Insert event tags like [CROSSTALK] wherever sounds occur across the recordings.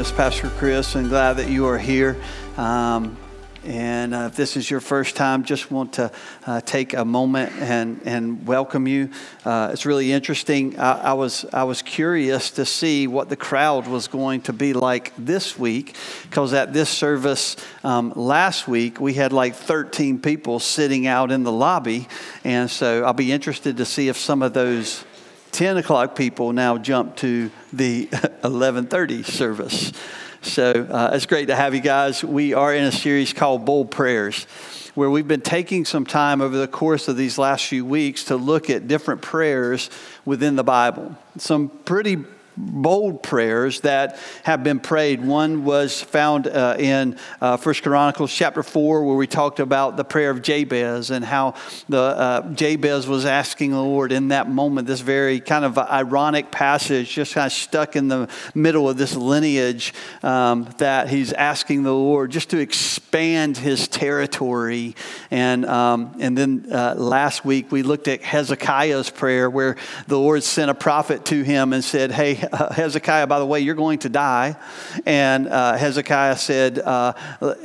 Is Pastor Chris, and glad that you are here. Um, and uh, if this is your first time, just want to uh, take a moment and, and welcome you. Uh, it's really interesting. I, I, was, I was curious to see what the crowd was going to be like this week, because at this service um, last week, we had like 13 people sitting out in the lobby. And so I'll be interested to see if some of those 10 o'clock people now jump to the [LAUGHS] 1130 service. So uh, it's great to have you guys. We are in a series called Bold Prayers, where we've been taking some time over the course of these last few weeks to look at different prayers within the Bible. Some pretty bold prayers that have been prayed. One was found uh, in uh, First Chronicles chapter 4, where we talked about the prayer of Jabez and how the uh, Jabez was asking the Lord in that moment, this very kind of ironic passage, just kind of stuck in the middle of this lineage, um, that he's asking the Lord just to expand his territory. And, um, and then uh, last week we looked at Hezekiah's prayer, where the Lord sent a prophet to him and said, Hey, Hezekiah, by the way, you're going to die. And uh, Hezekiah said, uh,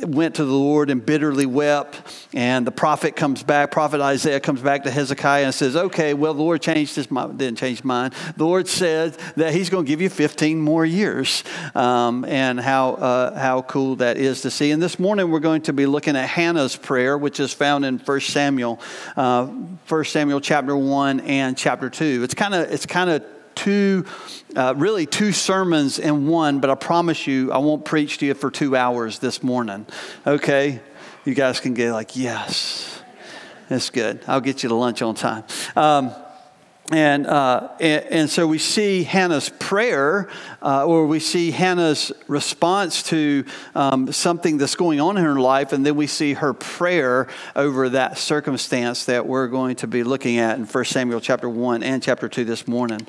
went to the Lord and bitterly wept. And the prophet comes back, prophet Isaiah comes back to Hezekiah and says, okay, well, the Lord changed his mind, didn't change mind. The Lord said that he's going to give you 15 more years. Um, and how, uh, how cool that is to see. And this morning we're going to be looking at Hannah's prayer, which is found in 1 Samuel, uh, 1 Samuel chapter 1 and chapter 2. It's kind of, it's kind of two, uh, really two sermons in one, but I promise you, I won't preach to you for two hours this morning. Okay? You guys can get like, yes, that's good. I'll get you to lunch on time. Um, and, uh, and, and, so we see Hannah's prayer, uh, or we see Hannah's response to um, something that's going on in her life, and then we see her prayer over that circumstance that we're going to be looking at in 1 Samuel chapter 1 and chapter 2 this morning.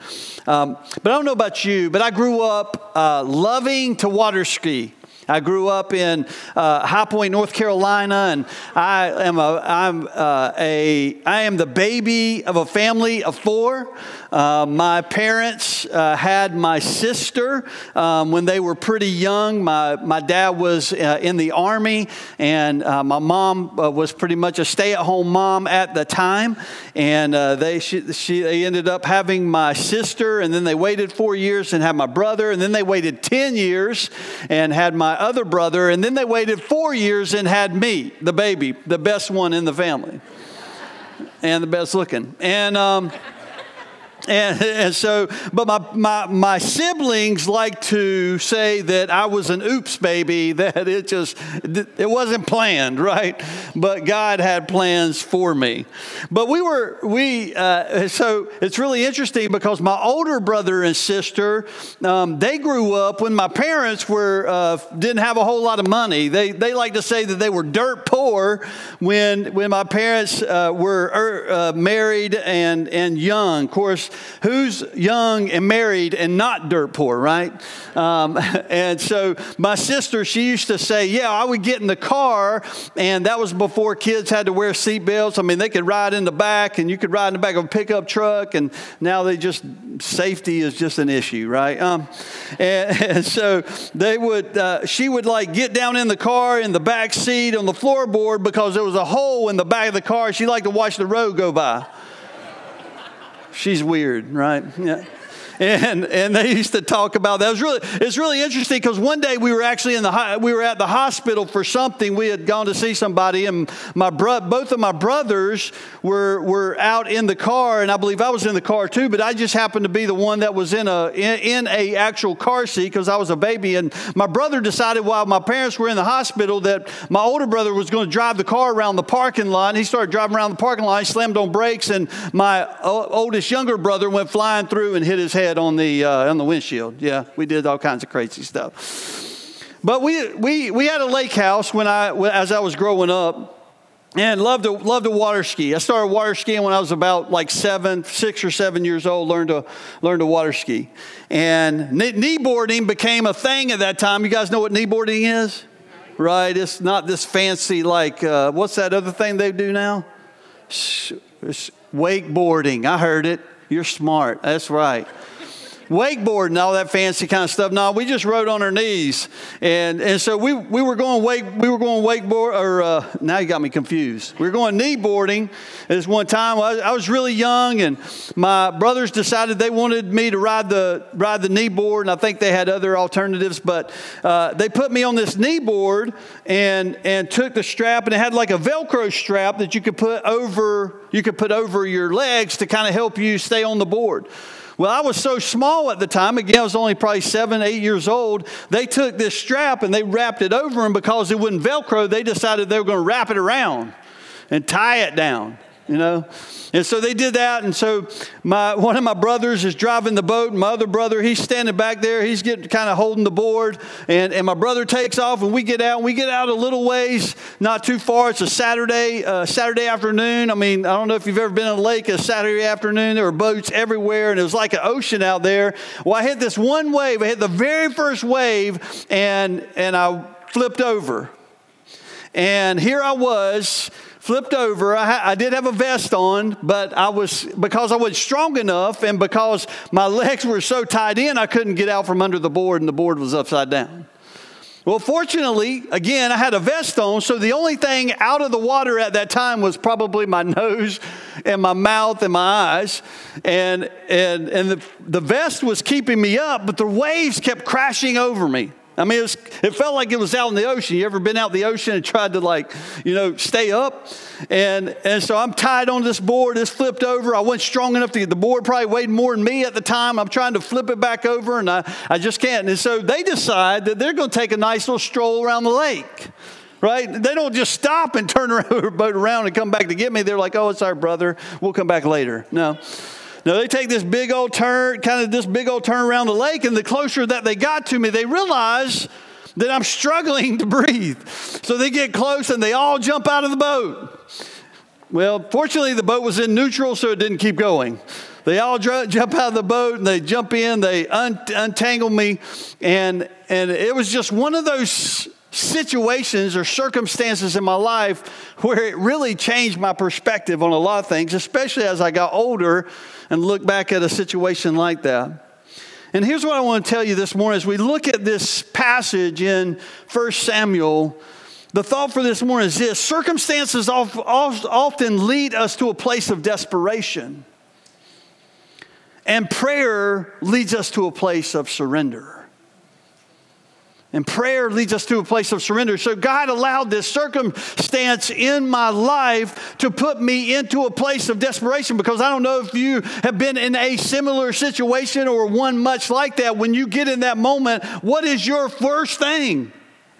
Um, but I don't know about you, but I grew up uh, loving to water ski. I grew up in uh, High Point, North Carolina, and I am a I'm uh, a I am the baby of a family of four. Uh, my parents uh, had my sister um, when they were pretty young. My, my dad was uh, in the Army, and uh, my mom was pretty much a stay at home mom at the time. And they, she, she, they ended up having my sister, and then they waited four years and had my brother, and then they waited 10 years and had my other brother, and then they waited four years and had me, the baby, the best one in the family, and the best looking. And, um, and, and, so, but my, my, my siblings like to say that I was an oops baby, [LAUGHS] that it just, it wasn't planned, right? But God had plans for me. But we were, we, uh, so it's really interesting because my older brother and sister, um, they grew up when my parents were, uh, didn't have a whole lot of money. They, they like to say that they were dirt poor when, when my parents uh, were er, uh, married and, and young. Of course, who's young and married and not dirt poor, right? Um, [LAUGHS] and so my sister, she used to say, Yeah, I would get in the car, and that was before kids had to wear seatbelts. I mean, they could ride in the back, and you could ride in the back of a pickup truck, and now they just, safety is just an issue, right? Um, [LAUGHS] and, and, so they would, uh, she would like get down in the car in the back seat on the floorboard because there was a hole in the back of the car. She liked to watch the road go by. She's weird, right? Yeah and and they used to talk about that. It was really it's really interesting because one day we were actually in the we were at the hospital for something. We had gone to see somebody, and my bro, both of my brothers were were out in the car, and I believe I was in the car too. But I just happened to be the one that was in a in, in a actual car seat because I was a baby, and my brother decided while my parents were in the hospital that my older brother was going to drive the car around the parking lot. And he started driving around the parking lot, he slammed on brakes, and my oldest younger brother went flying through and hit his head head on the, uh, on the windshield. Yeah, we did all kinds of crazy stuff. But we, we, we had a lake house when I, as I was growing up and loved to, loved to water ski. I started water skiing when I was about like seven, six or seven years old, learned to, learned to water ski. And knee boarding became a thing at that time. You guys know what knee boarding is? Right? It's not this fancy, like, uh, what's that other thing they do now? It's wakeboarding. I heard it. You're smart. That's right. Wakeboard and all that fancy kind of stuff. No, we just rode on our knees, and and so we we were going wake we were going wakeboard or uh, now you got me confused. We were going knee boarding. This one time I, I, was really young, and my brothers decided they wanted me to ride the ride the knee board, and I think they had other alternatives, but uh, they put me on this knee board and and took the strap, and it had like a Velcro strap that you could put over you could put over your legs to kind of help you stay on the board. Well, I was so small at the time, again, I was only probably seven, eight years old. They took this strap and they wrapped it over him because it wouldn't Velcro. They decided they were going to wrap it around and tie it down you know? And so they did that. And so my, one of my brothers is driving the boat. And my other brother, he's standing back there. He's getting kind of holding the board. And, and my brother takes off and we get out. And we get out a little ways, not too far. It's a Saturday, uh, Saturday afternoon. I mean, I don't know if you've ever been in a lake a Saturday afternoon. There were boats everywhere and it was like an ocean out there. Well, I hit this one wave. I hit the very first wave and, and I flipped over. And here I was flipped over. I, I, did have a vest on, but I was, because I wasn't strong enough and because my legs were so tied in, I couldn't get out from under the board and the board was upside down. Well, fortunately, again, I had a vest on, so the only thing out of the water at that time was probably my [LAUGHS] nose and my mouth and my eyes. And, and, and the, the vest was keeping me up, but the waves kept crashing over me. I mean, it, was, it, felt like it was out in the ocean. You ever been out in the ocean and tried to like, you know, stay up? And and so I'm tied on this board. It's flipped over. I wasn't strong enough to get the board. Probably weighed more than me at the time. I'm trying to flip it back over, and I, I just can't. And so they decide that they're going to take a nice little stroll around the lake. Right? They don't just stop and turn [LAUGHS] their boat around and come back to get me. They're like, oh, it's our brother. We'll come back later. No. Now they take this big old turn, kind of this big old turn around the lake, and the closer that they got to me, they realize that I'm struggling [LAUGHS] to breathe. So they get close and they all jump out of the boat. Well, fortunately, the boat was in neutral, so it didn't keep going. They all jump out of the boat and they jump in, they un- untangle me, and, and it was just one of those situations or circumstances in my life where it really changed my perspective on a lot of things, especially as I got older and look back at a situation like that. And here's what I want to tell you this morning as we look at this passage in 1 Samuel. The thought for this morning is this circumstances often lead us to a place of desperation, and prayer leads us to a place of surrender. And prayer leads us to a place of surrender. So God allowed this circumstance in my life to put me into a place of desperation because I don't know if you have been in a similar situation or one much like that. When you get in that moment, what is your first thing?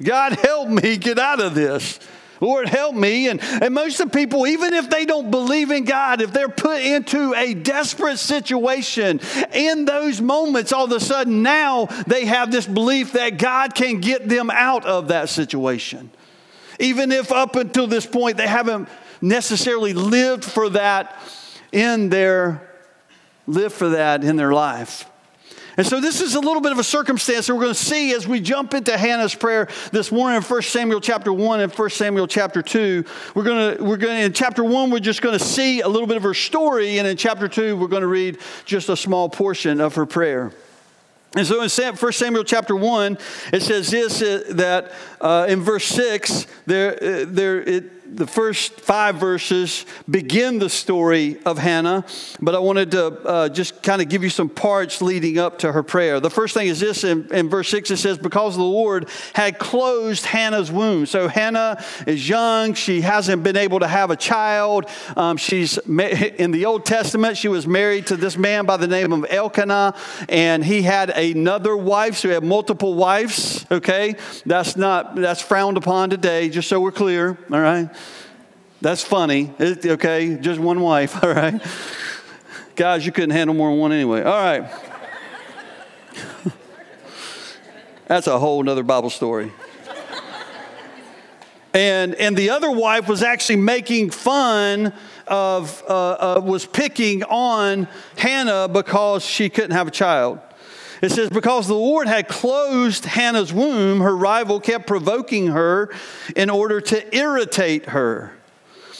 God, help me get out of this. Lord, help me. And, and most of the people, even if they don't believe in God, if they're put into a desperate situation in those moments, all of a sudden now they have this belief that God can get them out of that situation. Even if up until this point they haven't necessarily lived for that in their live for that in their life. And so this is a little bit of a circumstance that we're going to see as we jump into Hannah's prayer this morning in 1 Samuel chapter 1 and 1 Samuel chapter 2. We're going to, we're going to, in chapter 1, we're just going to see a little bit of her story. And in chapter 2, we're going to read just a small portion of her prayer. And so in 1 Samuel chapter 1, it says this uh, that uh, in verse 6, there, uh, there, it, the first five verses begin the story of Hannah, but I wanted to uh, just kind of give you some parts leading up to her prayer. The first thing is this in, in, verse 6 it says, Because the Lord had closed Hannah's womb. So Hannah is young, she hasn't been able to have a child. Um, she's [LAUGHS] in the Old Testament, she was married to this man by the name of Elkanah, and he had another wife, so he had multiple wives, okay? That's not, that's frowned upon today, just so we're clear, all right? That's funny. okay, just one wife, [LAUGHS] all right? Guys, you couldn't handle more than one anyway. All right. [LAUGHS] That's a whole nother Bible story. And, and the other wife was actually making fun of, uh, uh, was picking on Hannah because she couldn't have a child. It says, Because the Lord had closed Hannah's womb, her rival kept provoking her in order to irritate her.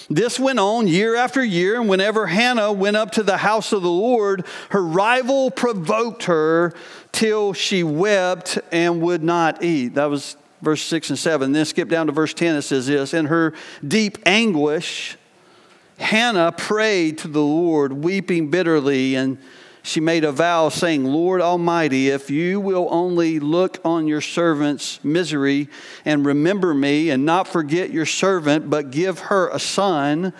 This went on year after year, and whenever Hannah went up to the house of the Lord, her rival provoked her till she wept and would not eat. That was verse 6 and 7. Then skip down to verse 10, it says this In her deep anguish, Hannah prayed to the Lord, weeping bitterly, and she made a vow, saying, Lord Almighty, if you will only look on your servant's misery and remember me, and not forget your servant, but give her a son,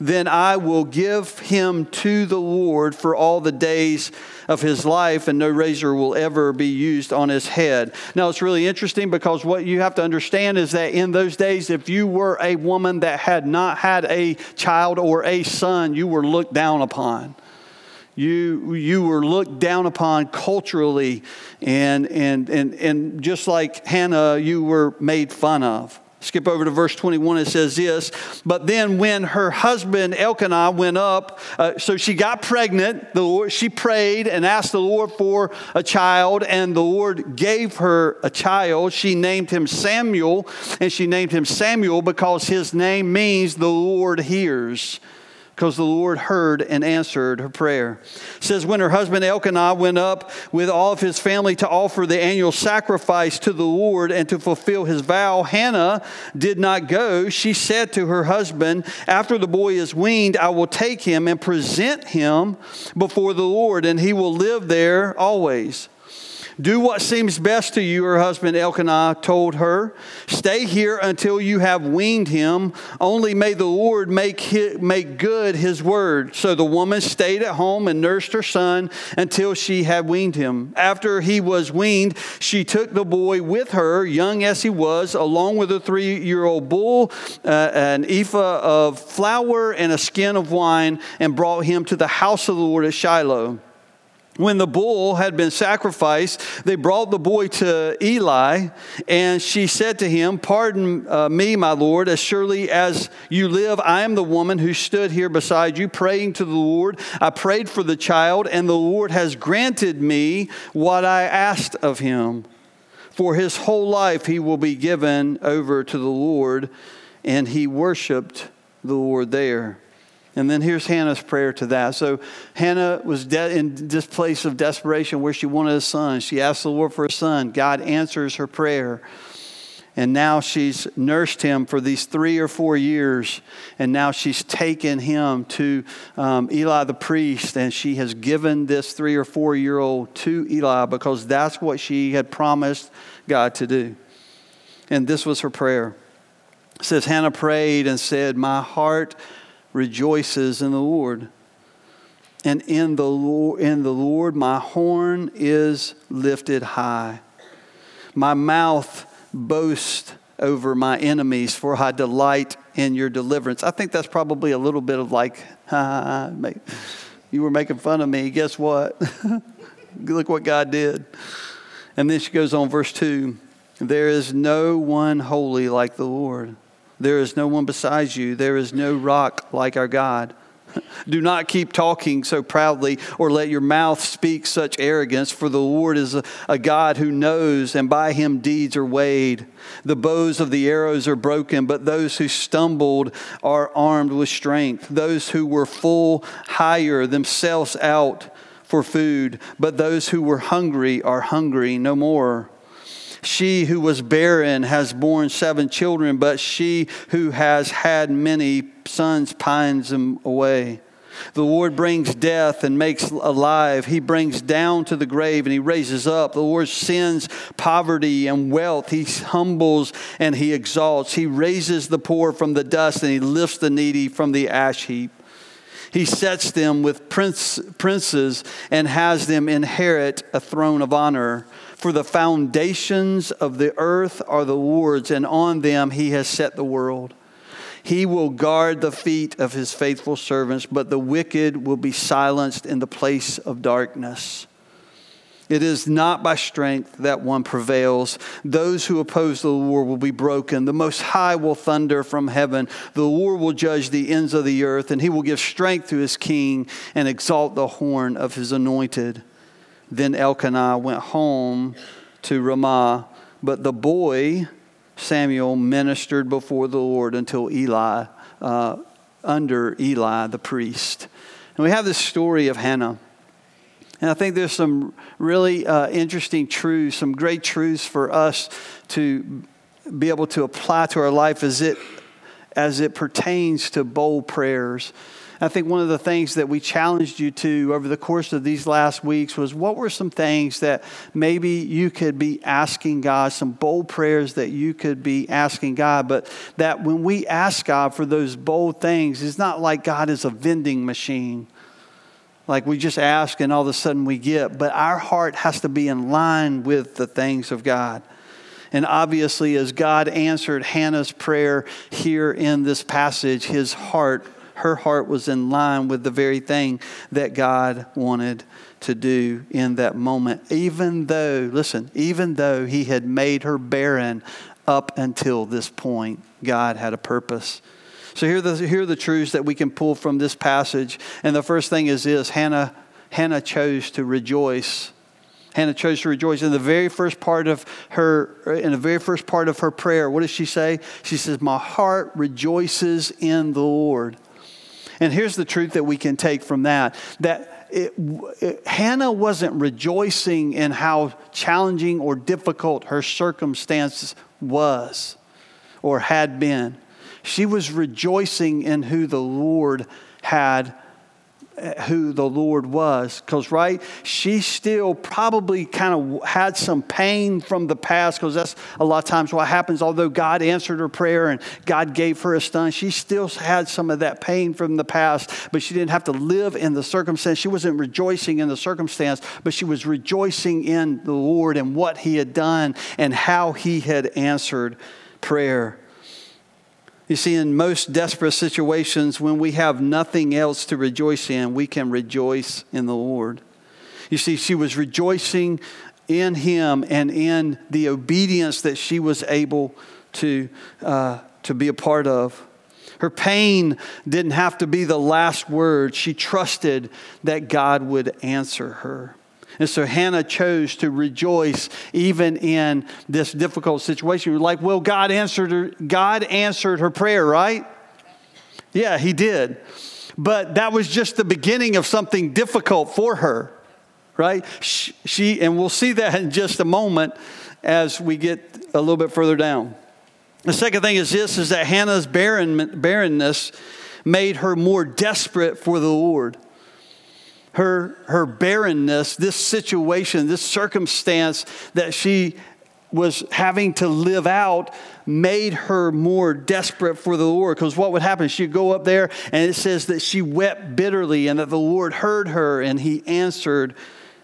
then I will give him to the Lord for all the days of his life, and no razor will ever be used on his head. Now, it's really interesting because what you have to understand is that in those days, if you were a woman that had not had a child or a son, you were looked down upon. You, you were looked down upon culturally, and, and, and, and just like Hannah, you were made fun of. Skip over to verse 21, it says this. But then, when her husband Elkanah went up, uh, so she got pregnant, the Lord, she prayed and asked the Lord for a child, and the Lord gave her a child. She named him Samuel, and she named him Samuel because his name means the Lord hears because the Lord heard and answered her prayer. It says, When her husband Elkanah went up with all of his family to offer the annual sacrifice to the Lord and to fulfill his vow, Hannah did not go. She said to her husband, After the boy is weaned, I will take him and present him before the Lord, and he will live there always. Do what seems best to you, her husband Elkanah told her. Stay here until you have weaned him. Only may the Lord make, his, make good his word. So the woman stayed at home and nursed her son until she had weaned him. After he was weaned, she took the boy with her, young as he was, along with a three year old bull, uh, an ephah of flour, and a skin of wine, and brought him to the house of the Lord at Shiloh when the bull had been sacrificed, they brought the boy to Eli, and she said to him, Pardon uh, me, my Lord, as surely as you live, I am the woman who stood here beside you, praying to the Lord. I prayed for the child, and the Lord has granted me what I asked of him. For his whole life he will be given over to the Lord, and he worshiped the Lord there. And then here's Hannah's prayer to that. So Hannah was de- in this place of desperation where she wanted a son. She asked the Lord for a son. God answers her prayer. And now she's nursed him for these three or four years. And now she's taken him to um, Eli the priest. And she has given this three or four year old to Eli because that's what she had promised God to do. And this was her prayer. It says, Hannah prayed and said, My heart rejoices in the Lord. And in the Lord, in the Lord my horn is lifted high. My mouth boasts over my enemies, for I delight in your deliverance. I think that's probably a little bit of like, [LAUGHS] you were making fun of me. Guess what? [LAUGHS] Look what God did. And then she goes on, verse 2 There is no one holy like the Lord. There is no one besides you. There is no rock like our God. [LAUGHS] Do not keep talking so proudly or let your mouth speak such arrogance, for the Lord is a, God who knows, and by him deeds are weighed. The bows of the arrows are broken, but those who stumbled are armed with strength. Those who were full hire themselves out for food, but those who were hungry are hungry no more. She who was barren has borne seven children, but she who has had many sons pines them away. The Lord brings death and makes alive. He brings down to the grave and he raises up. The Lord sends poverty and wealth. He humbles and he exalts. He raises the poor from the dust and he lifts the needy from the ash heap. He sets them with prince, princes and has them inherit a throne of honor. For the foundations of the earth are the Lord's, and on them he has set the world. He will guard the feet of his faithful servants, but the wicked will be silenced in the place of darkness. It is not by strength that one prevails. Those who oppose the Lord will be broken. The Most High will thunder from heaven. The Lord will judge the ends of the earth, and he will give strength to his king and exalt the horn of his anointed. Then Elkanah went home to Ramah, but the boy Samuel ministered before the Lord until Eli uh, under Eli the priest. And we have this story of Hannah. And I think there's some really uh, interesting truths, some great truths for us to be able to apply to our life as it, as it pertains to bold prayers. I think one of the things that we challenged you to over the course of these last weeks was what were some things that maybe you could be asking God, some bold prayers that you could be asking God, but that when we ask God for those bold things, it's not like God is a vending machine. Like we just ask and all of a sudden we get, but our heart has to be in line with the things of God. And obviously, as God answered Hannah's prayer here in this passage, his heart her heart was in line with the very thing that God wanted to do in that moment. Even though, listen, even though He had made her barren up until this point, God had a purpose. So here are, the, here are the truths that we can pull from this passage. And the first thing is this Hannah, Hannah chose to rejoice. Hannah chose to rejoice in the very first part of her in the very first part of her prayer. What does she say? She says, "My heart rejoices in the Lord." And here's the truth that we can take from that that it, it, Hannah wasn't rejoicing in how challenging or difficult her circumstances was or had been. She was rejoicing in who the Lord had who the Lord was. Because, right, she still probably kind of had some pain from the past, because that's a lot of times what happens. Although God answered her prayer and God gave her a son, she still had some of that pain from the past, but she didn't have to live in the circumstance. She wasn't rejoicing in the circumstance, but she was rejoicing in the Lord and what He had done and how He had answered prayer. You see, in most desperate situations, when we have nothing else to rejoice in, we can rejoice in the Lord. You see, she was rejoicing in Him and in the obedience that she was able to, uh, to be a part of. Her pain didn't have to be the last word. She trusted that God would answer her. And so Hannah chose to rejoice even in this difficult situation. You're like, well, God answered her, God answered her prayer, right? Yeah, he did. But that was just the beginning of something difficult for her, right? She, and we'll see that in just a moment as we get a little bit further down. The second thing is this is that Hannah's barren, barrenness made her more desperate for the Lord her, her barrenness, this situation, this circumstance that she was having to live out made her more desperate for the Lord. Because what would happen? She'd go up there, and it says that she wept bitterly, and that the Lord heard her and he answered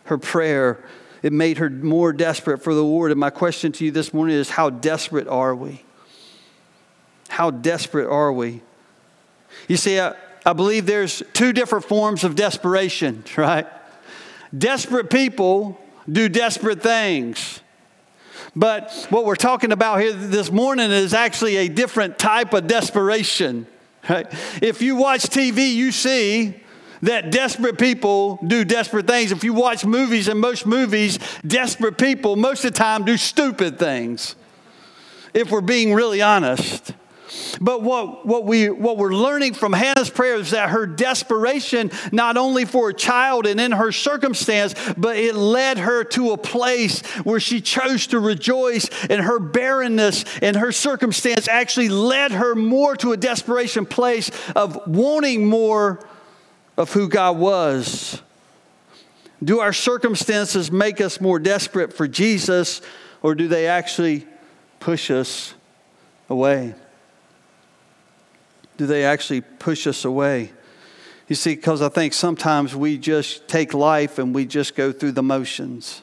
her prayer. It made her more desperate for the Lord. And my question to you this morning is how desperate are we? How desperate are we? You see, I, I believe there's two different forms of desperation, right? Desperate people do desperate things. But what we're talking about here this morning is actually a different type of desperation. Right? If you watch TV, you see that desperate people do desperate things. If you watch movies, and most movies, desperate people most of the time do stupid things. If we're being really honest. But what, what, we, what we're learning from Hannah's prayer is that her desperation, not only for a child and in her circumstance, but it led her to a place where she chose to rejoice, and her barrenness and her circumstance actually led her more to a desperation place of wanting more of who God was. Do our circumstances make us more desperate for Jesus, or do they actually push us away? Do they actually push us away? You see, because I think sometimes we just take life and we just go through the motions.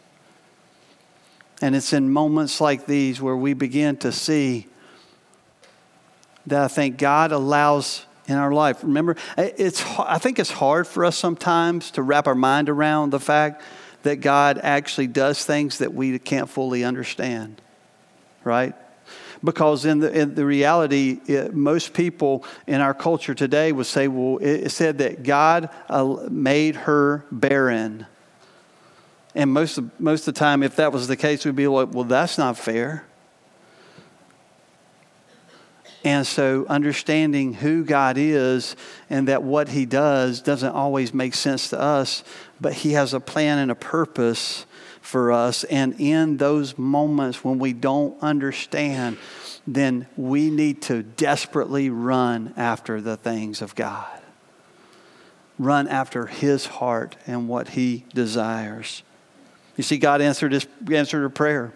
And it's in moments like these where we begin to see that I think God allows in our life. Remember, it's, I think it's hard for us sometimes to wrap our mind around the fact that God actually does things that we can't fully understand, right? Because in the, in the reality, it, most people in our culture today would say, well, it said that God uh, made her barren. And most of, most of the time, if that was the case, we'd be like, well, that's not fair. And so, understanding who God is and that what He does doesn't always make sense to us, but He has a plan and a purpose for us. And in those moments when we don't understand, then we need to desperately run after the things of God. Run after His heart and what He desires. You see, God answered, his, answered a prayer.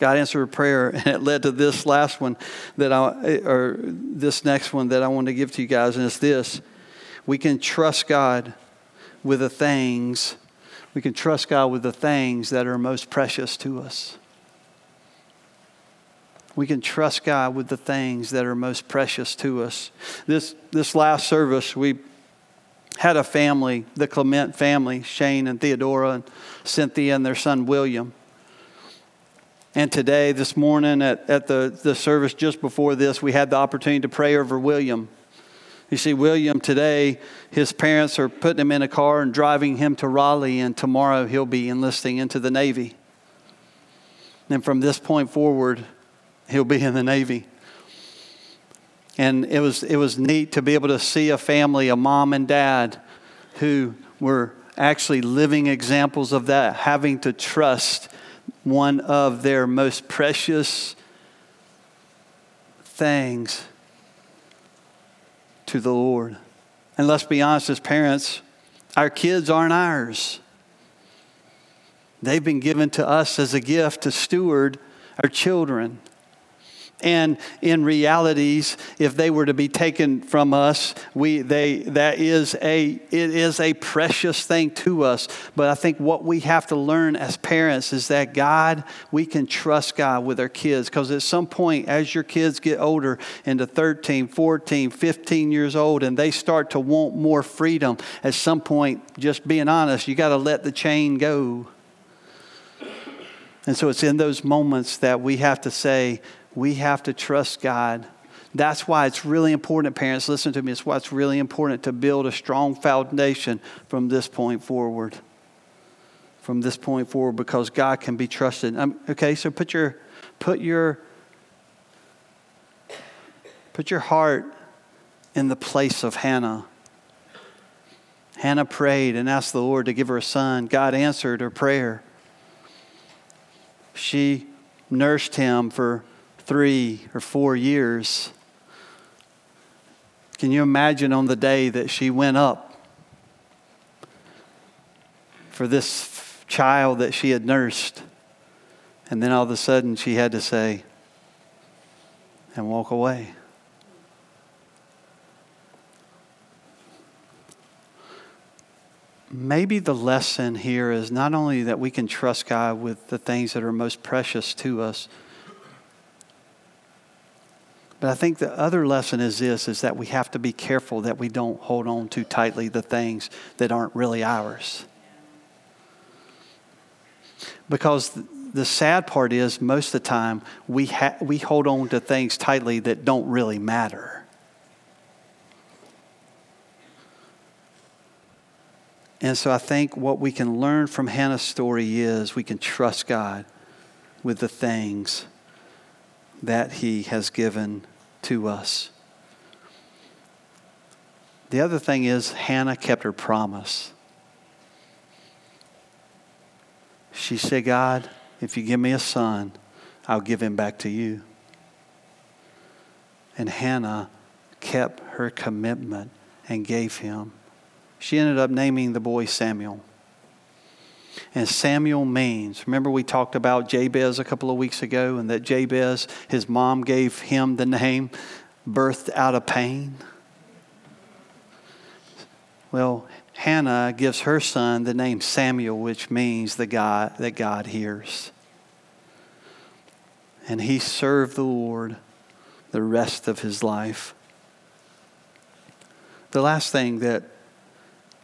God answered a prayer, and it led to this last one that I, or this next one that I want to give to you guys, and it's this: we can trust God with the things, we can trust God with the things that are most precious to us. We can trust God with the things that are most precious to us. This this last service, we had a family, the Clement family, Shane and Theodora and Cynthia and their son William. And today, this morning, at, at the, the service just before this, we had the opportunity to pray over William. You see, William today, his parents are putting him in a car and driving him to Raleigh, and tomorrow he'll be enlisting into the Navy. And from this point forward, he'll be in the Navy. And it was, it was neat to be able to see a family, a mom and dad, who were actually living examples of that, having to trust one of their most precious things to the Lord. And let's be honest, as parents, our kids aren't ours. They've been given to us as a gift to steward our children. And in realities, if they were to be taken from us, we, they, that is a, it is a precious thing to us. But I think what we have to learn as parents is that God, we can trust God with our kids. Because at some point, as your kids get older, into 13, 14, 15 years old, and they start to want more freedom, at some point, just being honest, you got to let the chain go. And so it's in those moments that we have to say, we have to trust God. That's why it's really important, parents, listen to me. It's why it's really important to build a strong foundation from this point forward. From this point forward, because God can be trusted. Um, okay, so put your put your put your heart in the place of Hannah. Hannah prayed and asked the Lord to give her a son. God answered her prayer. She nursed him for three or four years. Can you imagine on the day that she went up for this child that she had nursed? And then all of a sudden she had to say, and walk away. Maybe the lesson here is not only that we can trust God with the things that are most precious to us but I think the other lesson is this is that we have to be careful that we don't hold on too tightly the things that aren't really ours. Because the sad part is most of the time we ha- we hold on to things tightly that don't really matter. And so I think what we can learn from Hannah's story is we can trust God with the things that He has given to us. The other thing is, Hannah kept her promise. She said, God, if you give me a son, I'll give him back to you. And Hannah kept her commitment and gave him. She ended up naming the boy Samuel. And Samuel means, remember we talked about Jabez a couple of weeks ago, and that Jabez, his mom gave him the name birthed out of pain? Well, Hannah gives her son the name Samuel, which means the God that God hears. And he served the Lord the rest of his life. The last thing that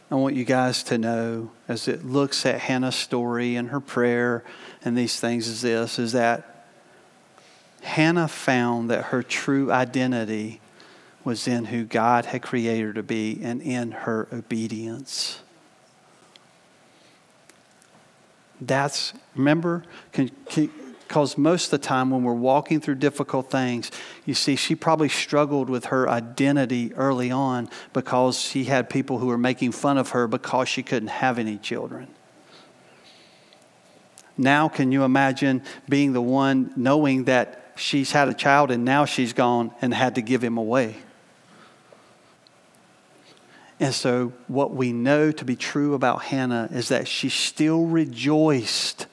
I want you guys to know as it looks at Hannah's story and her prayer and these things is this is that Hannah found that her true identity was in who God had created her to be and in her obedience. That's, remember, can, can, Because most of the time, when we're walking through difficult things, you see, she probably struggled with her identity early on because she had people who were making fun of her because she couldn't have any children. Now, can you imagine being the one knowing that she's had a child and now she's gone and had to give him away? And so, what we know to be true about Hannah is that she still rejoiced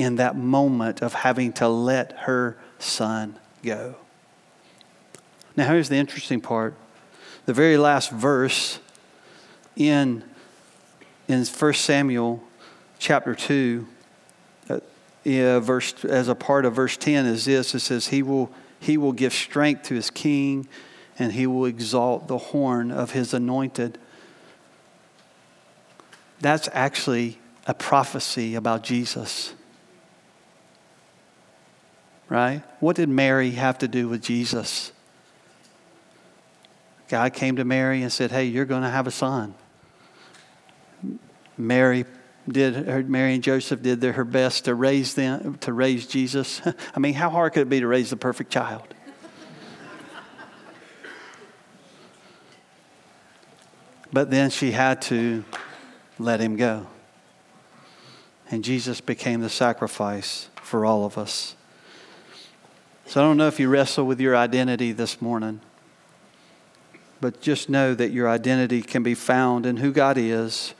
in that moment of having to let her son go. Now, here's the interesting part. The very last verse in, in 1 Samuel chapter 2, uh, verse, as a part of verse 10 is this it says, he will, he will give strength to his king and he will exalt the horn of his anointed. That's actually a prophecy about Jesus. Right? What did Mary have to do with Jesus? God came to Mary and said, Hey, you're going to have a son. Mary did Mary and Joseph did their, her best to raise them to raise Jesus. [LAUGHS] I mean, how hard could it be to raise the perfect child? But then she had to let him go. And Jesus became the sacrifice for all of us. So I don't know if you wrestle with your identity this morning, but just know that your identity can be found in who God is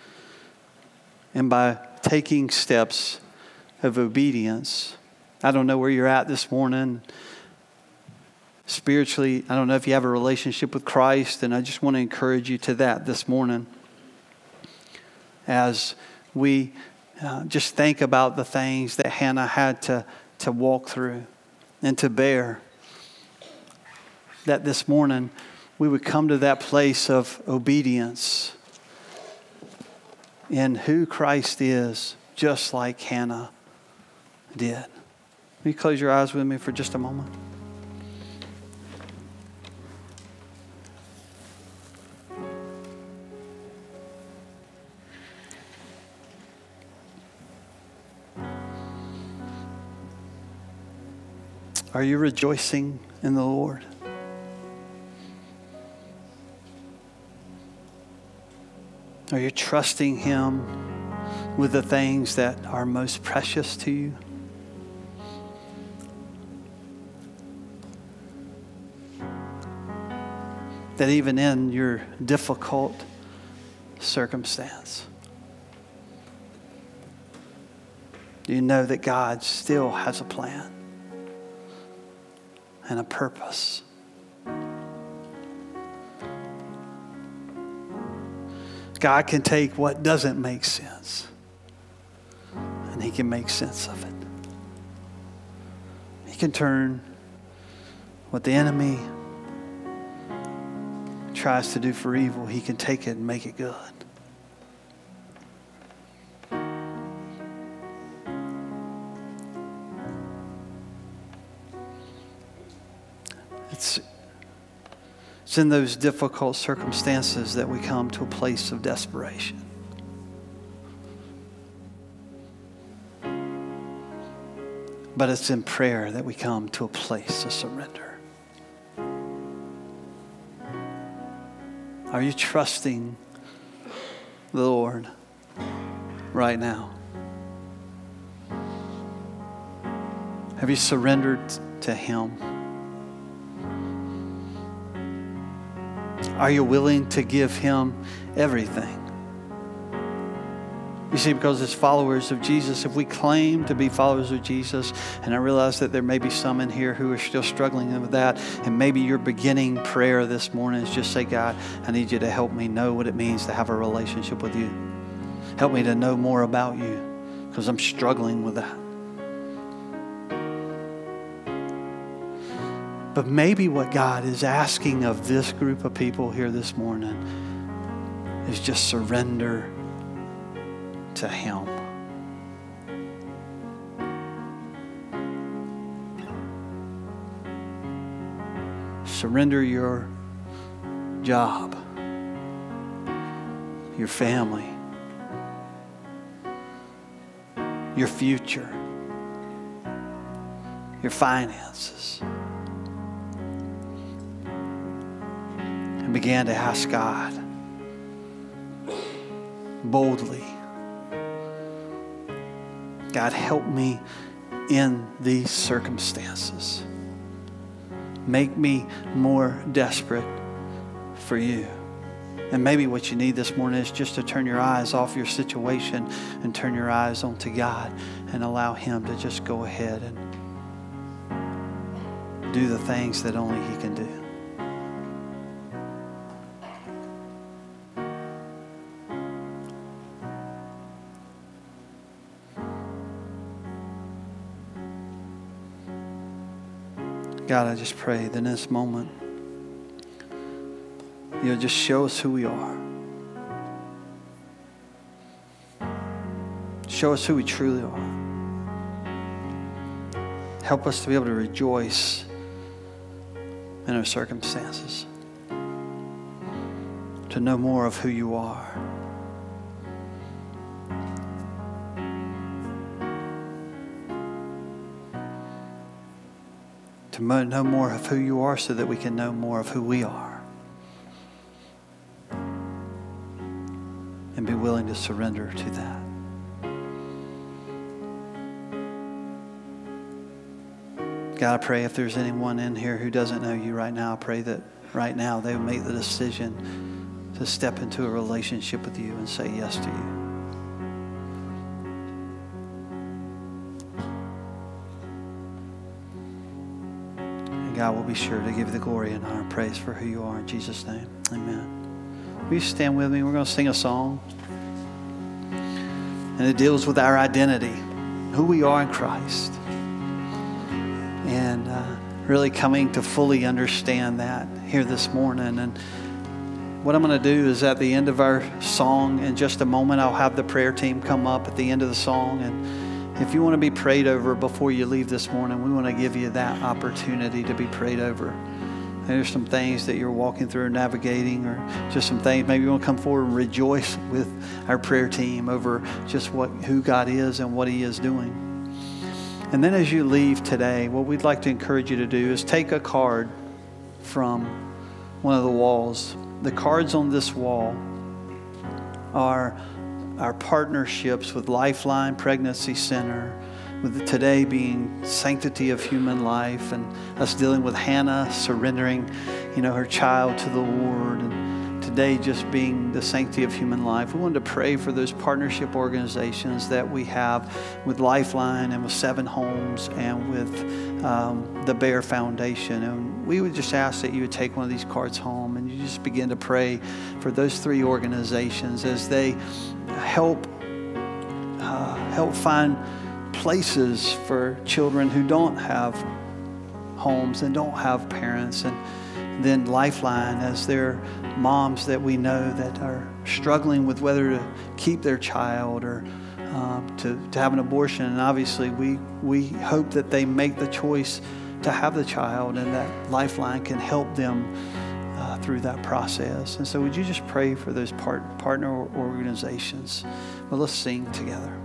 and by taking steps of obedience. I don't know where you're at this morning spiritually. I don't know if you have a relationship with Christ, and I just want to encourage you to that this morning as we uh, just think about the things that Hannah had to, to walk through and to bear. That this morning we would come to that place of obedience in who Christ is, just like Hannah did. Will you close your eyes with me for just a moment? Are you rejoicing in the Lord? Are you trusting Him with the things that are most precious to you? That even in your difficult circumstance, you know that God still has a plan and a purpose. God can take what doesn't make sense and He can make sense of it. He can turn what the enemy tries to do for evil, He can take it and make it good. It's in those difficult circumstances that we come to a place of desperation. But it's in prayer that we come to a place of surrender. Are you trusting the Lord right now? Have you surrendered to Him? Are you willing to give Him everything? You see, because as followers of Jesus, if we claim to be followers of Jesus, and I realize that there may be some in here who are still struggling with that, and maybe your beginning prayer this morning is just say, God, I need you to help me know what it means to have a relationship with you. Help me to know more about you, because I'm struggling with that. But maybe what God is asking of this group of people here this morning is just surrender to Him. Surrender your job, your family, your future your finances. And began to ask God boldly God, help me in these circumstances. Make me more desperate for you. And maybe what you need this morning is just to turn your eyes off your situation and turn your eyes onto God and allow Him to just go ahead and do the things that only He can do. God, I just pray that in this moment, you'll just show us who we are. Show us who we truly are. Help us to be able to rejoice in our circumstances, to know more of who you are. To know more of who you are so that we can know more of who we are. And be willing to surrender to that. God, I pray if there's anyone in here who doesn't know you right now, I pray that right now they make the decision to step into a relationship with you and say yes to you. God will be sure to give you the glory and honor and praise for who you are in Jesus' name. Amen. Will you stand with me? We're going to sing a song. And it deals with our identity, who we are in Christ and uh, really coming to fully understand that here this morning. And what I'm going to do is at the end of our song, in just a moment, I'll have the prayer team come up at the end of the song. And if you want to be prayed over before you leave this morning, we want to give you that opportunity to be prayed over. There's some things that you're walking through, and navigating, or just some things. Maybe you want to come forward and rejoice with our prayer team over just what who God is and what He is doing. And then as you leave today, what we'd like to encourage you to do is take a card from one of the walls. The cards on this wall are our partnerships with Lifeline Pregnancy Center, with today being sanctity of human life and us dealing with Hannah surrendering, you know, her child to the Lord and today just being the sanctity of human life. We wanted to pray for those partnership organizations that we have with Lifeline and with Seven Homes and with um, the Bear Foundation. And we would just ask that you would take one of these cards home and you just begin to pray for those three organizations as they help uh, help find places for children who don't have homes and don't have parents and then Lifeline as their moms that we know that are struggling with whether to keep their child or uh, to, to have an abortion. And obviously, we, we hope that they make the choice to have the child and that Lifeline can help them uh, through that process. And so, would you just pray for those part, partner organizations? Well, let's sing together.